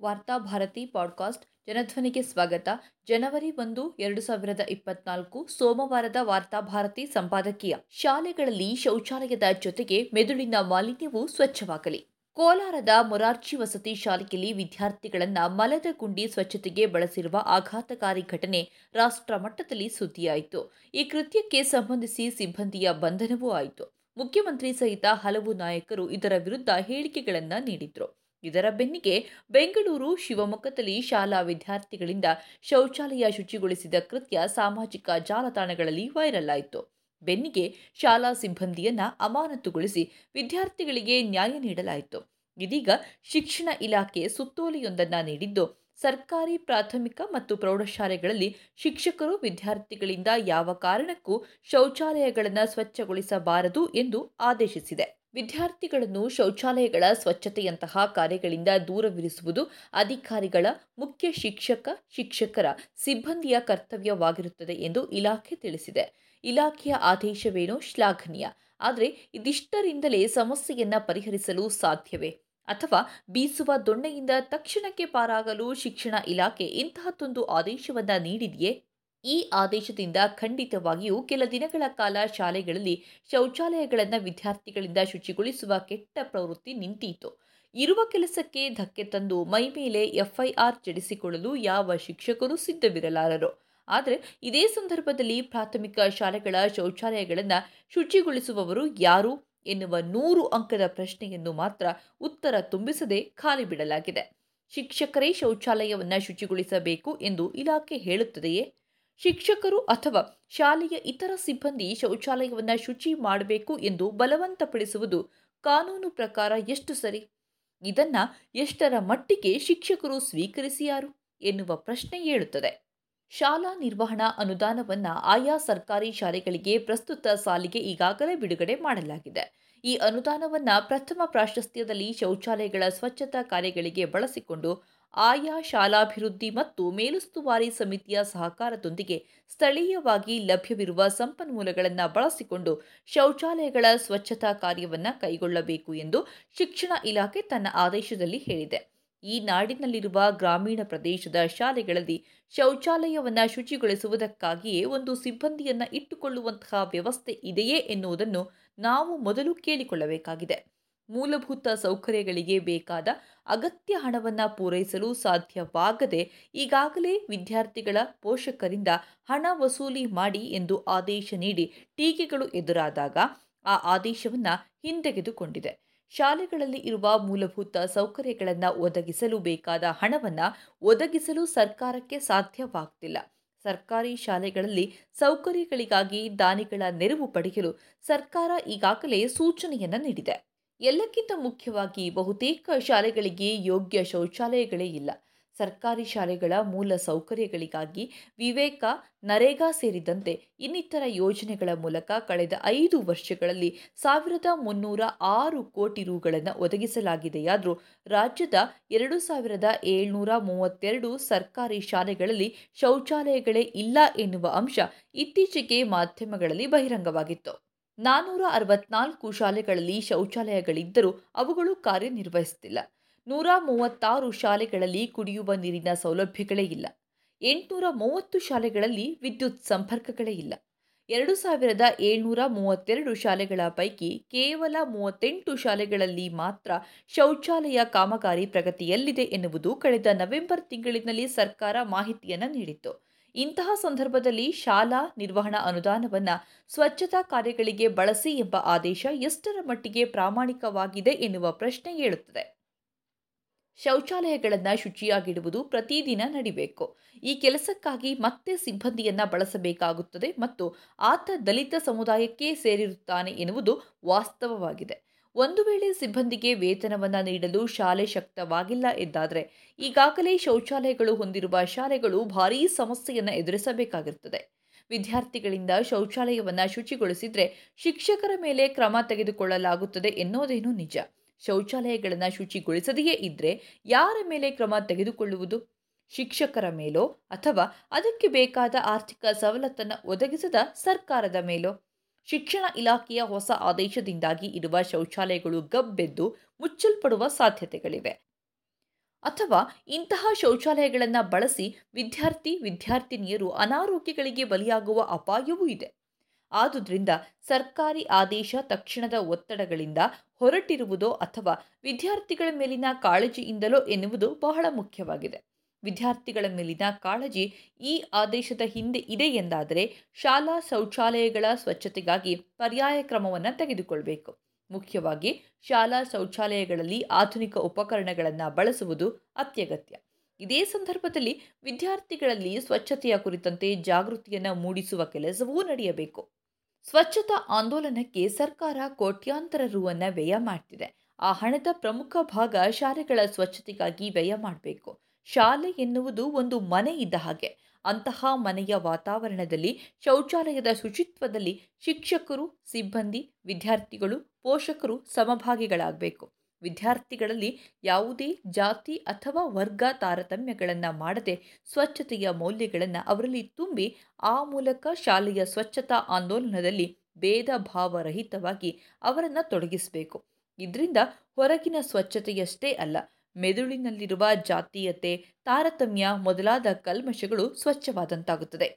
Varthabharati podcast ಜನಧ್ವನಿಗೆ ಸ್ವಾಗತ. ಜನವರಿ ಒಂದು, ಎರಡು ಸಾವಿರದ ಇಪ್ಪತ್ನಾಲ್ಕು ಸೋಮವಾರದ ವಾರ್ತಾಭಾರತಿ ಸಂಪಾದಕೀಯ ಶಾಲೆಗಳಲ್ಲಿ ಶೌಚಾಲಯದ ಜೊತೆಗೆ ಮೆದುಳಿನ ಮಾಲಿನ್ಯವೂ ಸ್ವಚ್ಛವಾಗಲಿ. ಕೋಲಾರದ ಮೊರಾರ್ಜಿ ವಸತಿ ಶಾಲೆಯಲ್ಲಿ ವಿದ್ಯಾರ್ಥಿಗಳನ್ನ ಮಲದ ಗುಂಡಿ ಸ್ವಚ್ಛತೆಗೆ ಬಳಸಿರುವ ಆಘಾತಕಾರಿ ಘಟನೆ ರಾಷ್ಟ್ರ ಮಟ್ಟದಲ್ಲಿ ಸುದ್ದಿಯಾಯಿತು. ಈ ಕೃತ್ಯಕ್ಕೆ ಸಂಬಂಧಿಸಿ ಸಿಬ್ಬಂದಿಯ ಬಂಧನವೂ ಆಯಿತು. ಮುಖ್ಯಮಂತ್ರಿ ಸಹಿತ ಹಲವು ನಾಯಕರು ಇದರ ವಿರುದ್ಧ ಹೇಳಿಕೆಗಳನ್ನು ನೀಡಿದ್ರು. ಇದರ ಬೆನ್ನಿಗೆ ಬೆಂಗಳೂರು ಶಿವಮೊಗ್ಗದಲ್ಲಿ ಶಾಲಾ ವಿದ್ಯಾರ್ಥಿಗಳಿಂದ ಶೌಚಾಲಯ ಶುಚಿಗೊಳಿಸಿದ ಕೃತ್ಯ ಸಾಮಾಜಿಕ ಜಾಲತಾಣಗಳಲ್ಲಿ ವೈರಲ್ ಆಯಿತು. ಬೆನ್ನಿಗೆ ಶಾಲಾ ಸಿಬ್ಬಂದಿಯನ್ನ ಅಮಾನತುಗೊಳಿಸಿ ವಿದ್ಯಾರ್ಥಿಗಳಿಗೆ ನ್ಯಾಯ ನೀಡಲಾಯಿತು. ಇದೀಗ ಶಿಕ್ಷಣ ಇಲಾಖೆ ಸುತ್ತೋಲೆಯೊಂದನ್ನು ನೀಡಿದ್ದು, ಸರ್ಕಾರಿ, ಪ್ರಾಥಮಿಕ ಮತ್ತು ಪ್ರೌಢಶಾಲೆಗಳಲ್ಲಿ ಶಿಕ್ಷಕರು ವಿದ್ಯಾರ್ಥಿಗಳಿಂದ ಯಾವ ಕಾರಣಕ್ಕೂ ಶೌಚಾಲಯಗಳನ್ನು ಸ್ವಚ್ಛಗೊಳಿಸಬಾರದು ಎಂದು ಆದೇಶಿಸಿದೆ. ವಿದ್ಯಾರ್ಥಿಗಳನ್ನು ಶೌಚಾಲಯಗಳ ಸ್ವಚ್ಛತೆಯಂತಹ ಕಾರ್ಯಗಳಿಂದ ದೂರವಿರಿಸುವುದು ಅಧಿಕಾರಿಗಳ ಮುಖ್ಯ ಶಿಕ್ಷಕ, ಶಿಕ್ಷಕರ ಸಿಬ್ಬಂದಿಯ ಕರ್ತವ್ಯವಾಗಿರುತ್ತದೆ ಎಂದು ಇಲಾಖೆ ತಿಳಿಸಿದೆ. ಇಲಾಖೆಯ ಆದೇಶವೇನೋ ಶ್ಲಾಘನೀಯ, ಆದರೆ ಇದಿಷ್ಟರಿಂದಲೇ ಸಮಸ್ಯೆಯನ್ನು ಪರಿಹರಿಸಲು ಸಾಧ್ಯವೇ? ಅಥವಾ ಬೀಸುವ ದೊಣ್ಣೆಯಿಂದ ತಕ್ಷಣಕ್ಕೆ ಪಾರಾಗಲು ಶಿಕ್ಷಣ ಇಲಾಖೆ ಇಂತಹದ್ದೊಂದು ಆದೇಶವನ್ನು ನೀಡಿದೆಯೇ? ಈ ಆದೇಶದಿಂದ ಖಂಡಿತವಾಗಿಯೂ ಕೆಲ ದಿನಗಳ ಕಾಲ ಶಾಲೆಗಳಲ್ಲಿ ಶೌಚಾಲಯಗಳನ್ನು ವಿದ್ಯಾರ್ಥಿಗಳಿಂದ ಶುಚಿಗೊಳಿಸುವ ಕೆಟ್ಟ ಪ್ರವೃತ್ತಿ ನಿಂತಿತು ಇರುವ ಕೆಲಸಕ್ಕೆ ಧಕ್ಕೆ ತಂದು ಮೈಮೇಲೆ ಎಫ್ಐಆರ್ ಜಡಿಸಿಕೊಳ್ಳಲು ಯಾವ ಶಿಕ್ಷಕರು ಸಿದ್ಧವಿರಲಾರರು. ಆದರೆ ಇದೇ ಸಂದರ್ಭದಲ್ಲಿ ಪ್ರಾಥಮಿಕ ಶಾಲೆಗಳ ಶೌಚಾಲಯಗಳನ್ನು ಶುಚಿಗೊಳಿಸುವವರು ಯಾರು ಎನ್ನುವ ನೂರು ಅಂಕದ ಪ್ರಶ್ನೆಯನ್ನು ಮಾತ್ರ ಉತ್ತರ ತುಂಬಿಸದೆ ಖಾಲಿ ಬಿಡಲಾಗಿದೆ. ಶಿಕ್ಷಕರೇ ಶೌಚಾಲಯವನ್ನು ಶುಚಿಗೊಳಿಸಬೇಕು ಎಂದು ಇಲಾಖೆ ಹೇಳುತ್ತದೆಯೇ? ಶಿಕ್ಷಕರು ಅಥವಾ ಶಾಲೆಯ ಇತರ ಸಿಬ್ಬಂದಿ ಶೌಚಾಲಯವನ್ನು ಶುಚಿ ಮಾಡಬೇಕು ಎಂದು ಬಲವಂತಪಡಿಸುವುದು ಕಾನೂನು ಪ್ರಕಾರ ಎಷ್ಟು ಸರಿ? ಇದನ್ನ ಎಷ್ಟರ ಮಟ್ಟಿಗೆ ಶಿಕ್ಷಕರು ಸ್ವೀಕರಿಸಿಯಾರು ಎನ್ನುವ ಪ್ರಶ್ನೆ ಏಳುತ್ತದೆ. ಶಾಲಾ ನಿರ್ವಹಣಾ ಅನುದಾನವನ್ನು ಆಯಾ ಸರ್ಕಾರಿ ಶಾಲೆಗಳಿಗೆ ಪ್ರಸ್ತುತ ಸಾಲಿಗೆ ಈಗಾಗಲೇ ಬಿಡುಗಡೆ ಮಾಡಲಾಗಿದೆ. ಈ ಅನುದಾನವನ್ನು ಪ್ರಥಮ ಪ್ರಾಶಸ್ತ್ಯದಲ್ಲಿ ಶೌಚಾಲಯಗಳ ಸ್ವಚ್ಛತಾ ಕಾರ್ಯಗಳಿಗೆ ಬಳಸಿಕೊಂಡು ಆಯಾ ಶಾಲಾಭಿವೃದ್ಧಿ ಮತ್ತು ಮೇಲುಸ್ತುವಾರಿ ಸಮಿತಿಯ ಸಹಕಾರದೊಂದಿಗೆ ಸ್ಥಳೀಯವಾಗಿ ಲಭ್ಯವಿರುವ ಸಂಪನ್ಮೂಲಗಳನ್ನು ಬಳಸಿಕೊಂಡು ಶೌಚಾಲಯಗಳ ಸ್ವಚ್ಛತಾ ಕಾರ್ಯವನ್ನು ಕೈಗೊಳ್ಳಬೇಕು ಎಂದು ಶಿಕ್ಷಣ ಇಲಾಖೆ ತನ್ನ ಆದೇಶದಲ್ಲಿ ಹೇಳಿದೆ. ಈ ನಾಡಿನಲ್ಲಿರುವ ಗ್ರಾಮೀಣ ಪ್ರದೇಶದ ಶಾಲೆಗಳಲ್ಲಿ ಶೌಚಾಲಯವನ್ನು ಶುಚಿಗೊಳಿಸುವುದಕ್ಕಾಗಿಯೇ ಒಂದು ಸಿಬ್ಬಂದಿಯನ್ನು ಇಟ್ಟುಕೊಳ್ಳುವಂತಹ ವ್ಯವಸ್ಥೆ ಇದೆಯೇ ಎನ್ನುವುದನ್ನು ನಾವು ಮೊದಲು ಕೇಳಿಕೊಳ್ಳಬೇಕಾಗಿದೆ. ಮೂಲಭೂತ ಸೌಕರ್ಯಗಳಿಗೆ ಬೇಕಾದ ಅಗತ್ಯ ಹಣವನ್ನು ಪೂರೈಸಲು ಸಾಧ್ಯವಾಗದೆ ಈಗಾಗಲೇ ವಿದ್ಯಾರ್ಥಿಗಳ ಪೋಷಕರಿಂದ ಹಣ ವಸೂಲಿ ಮಾಡಿ ಎಂದು ಆದೇಶ ನೀಡಿ ಟೀಕೆಗಳು ಎದುರಾದಾಗ ಆ ಆದೇಶವನ್ನು ಹಿಂದೆಗೆದುಕೊಂಡಿದೆ ಶಾಲೆಗಳಲ್ಲಿ ಇರುವ ಮೂಲಭೂತ ಸೌಕರ್ಯಗಳನ್ನು ಒದಗಿಸಲು ಬೇಕಾದ ಹಣವನ್ನು ಒದಗಿಸಲು ಸರ್ಕಾರಕ್ಕೆ ಸಾಧ್ಯವಾಗ್ತಿಲ್ಲ. ಸರ್ಕಾರಿ ಶಾಲೆಗಳಲ್ಲಿ ಸೌಕರ್ಯಗಳಿಗಾಗಿ ದಾನಿಗಳ ನೆರವು ಪಡೆಯಲು ಸರ್ಕಾರ ಈಗಾಗಲೇ ಸೂಚನೆಯನ್ನು ನೀಡಿದೆ. ಎಲ್ಲಕ್ಕಿಂತ ಮುಖ್ಯವಾಗಿ ಬಹುತೇಕ ಶಾಲೆಗಳಿಗೆ ಯೋಗ್ಯ ಶೌಚಾಲಯಗಳೇ ಇಲ್ಲ. ಸರ್ಕಾರಿ ಶಾಲೆಗಳ ಮೂಲ ಸೌಕರ್ಯಗಳಿಗಾಗಿ ವಿವೇಕ, ನರೇಗಾ ಸೇರಿದಂತೆ ಇನ್ನಿತರ ಯೋಜನೆಗಳ ಮೂಲಕ ಕಳೆದ ಐದು ವರ್ಷಗಳಲ್ಲಿ ಸಾವಿರದ ಮುನ್ನೂರ ಆರು ಕೋಟಿ ರುಗಳನ್ನು ಒದಗಿಸಲಾಗಿದೆಯಾದರೂ ರಾಜ್ಯದ ಎರಡು ಸಾವಿರದ ಏಳ್ನೂರ ಮೂವತ್ತೆರಡು ಸರ್ಕಾರಿ ಶಾಲೆಗಳಲ್ಲಿ ಶೌಚಾಲಯಗಳೇ ಇಲ್ಲ ಎನ್ನುವ ಅಂಶ ಇತ್ತೀಚೆಗೆ ಮಾಧ್ಯಮಗಳಲ್ಲಿ ಬಹಿರಂಗವಾಗಿತ್ತು. ನಾನ್ನೂರ ಅರವತ್ನಾಲ್ಕು ಶಾಲೆಗಳಲ್ಲಿ ಶೌಚಾಲಯಗಳಿದ್ದರೂ ಅವುಗಳು ಕಾರ್ಯನಿರ್ವಹಿಸುತ್ತಿಲ್ಲ. ನೂರ ಮೂವತ್ತಾರು ಶಾಲೆಗಳಲ್ಲಿ ಕುಡಿಯುವ ನೀರಿನ ಸೌಲಭ್ಯಗಳೇ ಇಲ್ಲ. ಎಂಟುನೂರ ಮೂವತ್ತು ಶಾಲೆಗಳಲ್ಲಿ ವಿದ್ಯುತ್ ಸಂಪರ್ಕಗಳೇ ಇಲ್ಲ. ಎರಡು ಸಾವಿರದ ಏಳ್ನೂರ ಮೂವತ್ತೆರಡು ಶಾಲೆಗಳ ಪೈಕಿ ಕೇವಲ ಮೂವತ್ತೆಂಟು ಶಾಲೆಗಳಲ್ಲಿ ಮಾತ್ರ ಶೌಚಾಲಯ ಕಾಮಗಾರಿ ಪ್ರಗತಿಯಲ್ಲಿದೆ ಎನ್ನುವುದು ಕಳೆದ ನವೆಂಬರ್ ತಿಂಗಳಿನಲ್ಲಿ ಸರ್ಕಾರ ಮಾಹಿತಿಯನ್ನು ನೀಡಿತ್ತು. ಇಂತಹ ಸಂದರ್ಭದಲ್ಲಿ ಶಾಲಾ ನಿರ್ವಹಣಾ ಅನುದಾನವನ್ನು ಸ್ವಚ್ಛತಾ ಕಾರ್ಯಗಳಿಗೆ ಬಳಸಿ ಎಂಬ ಆದೇಶ ಎಷ್ಟರ ಮಟ್ಟಿಗೆ ಪ್ರಾಮಾಣಿಕವಾಗಿದೆ ಎನ್ನುವ ಪ್ರಶ್ನೆ ಏಳುತ್ತದೆ. ಶೌಚಾಲಯಗಳನ್ನು ಶುಚಿಯಾಗಿಡುವುದು ಪ್ರತಿದಿನ ನಡಿಬೇಕು. ಈ ಕೆಲಸಕ್ಕಾಗಿ ಮತ್ತೆ ಸಿಬ್ಬಂದಿಯನ್ನು ಬಳಸಬೇಕಾಗುತ್ತದೆ ಮತ್ತು ಆತ ದಲಿತ ಸಮುದಾಯಕ್ಕೆ ಸೇರಿರುತ್ತಾನೆ ಎನ್ನುವುದು ವಾಸ್ತವವಾಗಿದೆ. ಒಂದು ವೇಳೆ ಸಿಬ್ಬಂದಿಗೆ ವೇತನವನ್ನು ನೀಡಲು ಶಾಲೆ ಶಕ್ತವಾಗಿಲ್ಲ ಎಂದಾದರೆ ಈಗಾಗಲೇ ಶೌಚಾಲಯಗಳು ಹೊಂದಿರುವ ಶಾಲೆಗಳು ಭಾರೀ ಸಮಸ್ಯೆಯನ್ನು ಎದುರಿಸಬೇಕಾಗಿರುತ್ತದೆ. ವಿದ್ಯಾರ್ಥಿಗಳಿಂದ ಶೌಚಾಲಯವನ್ನು ಶುಚಿಗೊಳಿಸಿದರೆ ಶಿಕ್ಷಕರ ಮೇಲೆ ಕ್ರಮ ತೆಗೆದುಕೊಳ್ಳಲಾಗುತ್ತದೆ ಎನ್ನುವುದೇನೂ ನಿಜ? ಶೌಚಾಲಯಗಳನ್ನು ಶುಚಿಗೊಳಿಸದೆಯೇ ಇದ್ದರೆ ಯಾರ ಮೇಲೆ ಕ್ರಮ ತೆಗೆದುಕೊಳ್ಳುವುದು? ಶಿಕ್ಷಕರ ಮೇಲೋ ಅಥವಾ ಅದಕ್ಕೆ ಬೇಕಾದ ಆರ್ಥಿಕ ಸವಲತ್ತನ್ನು ಒದಗಿಸದ ಸರ್ಕಾರದ ಮೇಲೋ? ಶಿಕ್ಷಣ ಇಲಾಖೆಯ ಹೊಸ ಆದೇಶದಿಂದಾಗಿ ಇರುವ ಶೌಚಾಲಯಗಳು ಗಬ್ಬೆದ್ದು ಮುಚ್ಚಲ್ಪಡುವ ಸಾಧ್ಯತೆಗಳಿವೆ. ಅಥವಾ ಇಂತಹ ಶೌಚಾಲಯಗಳನ್ನು ಬಳಸಿ ವಿದ್ಯಾರ್ಥಿ, ವಿದ್ಯಾರ್ಥಿನಿಯರು ಅನಾರೋಗ್ಯಗಳಿಗೆ ಬಲಿಯಾಗುವ ಅಪಾಯವೂ ಇದೆ. ಆದುದರಿಂದ ಸರ್ಕಾರಿ ಆದೇಶ ತಕ್ಷಣದ ಒತ್ತಡಗಳಿಂದ ಹೊರಟಿರುವುದೋ ಅಥವಾ ವಿದ್ಯಾರ್ಥಿಗಳ ಮೇಲಿನ ಕಾಳಜಿಯಿಂದಲೋ ಎನ್ನುವುದು ಬಹಳ ಮುಖ್ಯವಾಗಿದೆ. ವಿದ್ಯಾರ್ಥಿಗಳ ಮೇಲಿನ ಕಾಳಜಿ ಈ ಆದೇಶದ ಹಿಂದೆ ಇದೆ ಎಂದಾದರೆ ಶಾಲಾ ಶೌಚಾಲಯಗಳ ಸ್ವಚ್ಛತೆಗಾಗಿ ಪರ್ಯಾಯ ಕ್ರಮವನ್ನು ತೆಗೆದುಕೊಳ್ಬೇಕು. ಮುಖ್ಯವಾಗಿ ಶಾಲಾ ಶೌಚಾಲಯಗಳಲ್ಲಿ ಆಧುನಿಕ ಉಪಕರಣಗಳನ್ನು ಬಳಸುವುದು ಅತ್ಯಗತ್ಯ. ಇದೇ ಸಂದರ್ಭದಲ್ಲಿ ವಿದ್ಯಾರ್ಥಿಗಳಲ್ಲಿ ಸ್ವಚ್ಛತೆಯ ಕುರಿತಂತೆ ಜಾಗೃತಿಯನ್ನು ಮೂಡಿಸುವ ಕೆಲಸವೂ ನಡೆಯಬೇಕು. ಸ್ವಚ್ಛತಾ ಆಂದೋಲನಕ್ಕೆ ಸರ್ಕಾರ ಕೋಟ್ಯಾಂತರ ರುವನ್ನು ವ್ಯಯ ಮಾಡ್ತಿದೆ. ಆ ಹಣದ ಪ್ರಮುಖ ಭಾಗ ಶಾಲೆಗಳ ಸ್ವಚ್ಛತೆಗಾಗಿ ವ್ಯಯ ಮಾಡಬೇಕು. ಶಾಲೆ ಎನ್ನುವುದು ಒಂದು ಮನೆ ಇದ್ದ ಹಾಗೆ. ಅಂತಹ ಮನೆಯ ವಾತಾವರಣದಲ್ಲಿ, ಶೌಚಾಲಯದ ಶುಚಿತ್ವದಲ್ಲಿ ಶಿಕ್ಷಕರು, ಸಿಬ್ಬಂದಿ, ವಿದ್ಯಾರ್ಥಿಗಳು, ಪೋಷಕರು ಸಮಭಾಗಿಗಳಾಗಬೇಕು. ವಿದ್ಯಾರ್ಥಿಗಳಲ್ಲಿ ಯಾವುದೇ ಜಾತಿ ಅಥವಾ ವರ್ಗ ತಾರತಮ್ಯಗಳನ್ನು ಮಾಡದೆ ಸ್ವಚ್ಛತೆಯ ಮೌಲ್ಯಗಳನ್ನು ಅವರಲ್ಲಿ ತುಂಬಿ, ಆ ಮೂಲಕ ಶಾಲೆಯ ಸ್ವಚ್ಛತಾ ಆಂದೋಲನದಲ್ಲಿ ಭೇದ ಭಾವರಹಿತವಾಗಿ ಅವರನ್ನು ತೊಡಗಿಸಬೇಕು. ಇದರಿಂದ ಹೊರಗಿನ ಸ್ವಚ್ಛತೆಯಷ್ಟೇ ಅಲ್ಲ ಮೆದುಳಿನಲ್ಲಿರುವ ಜಾತೀಯತೆ ತಾರತಮ್ಯ ಮೊದಲಾದ ಕಲ್ಮಶಗಳು ಸ್ವಚ್ಛವಾದಂತಾಗುತ್ತದೆ.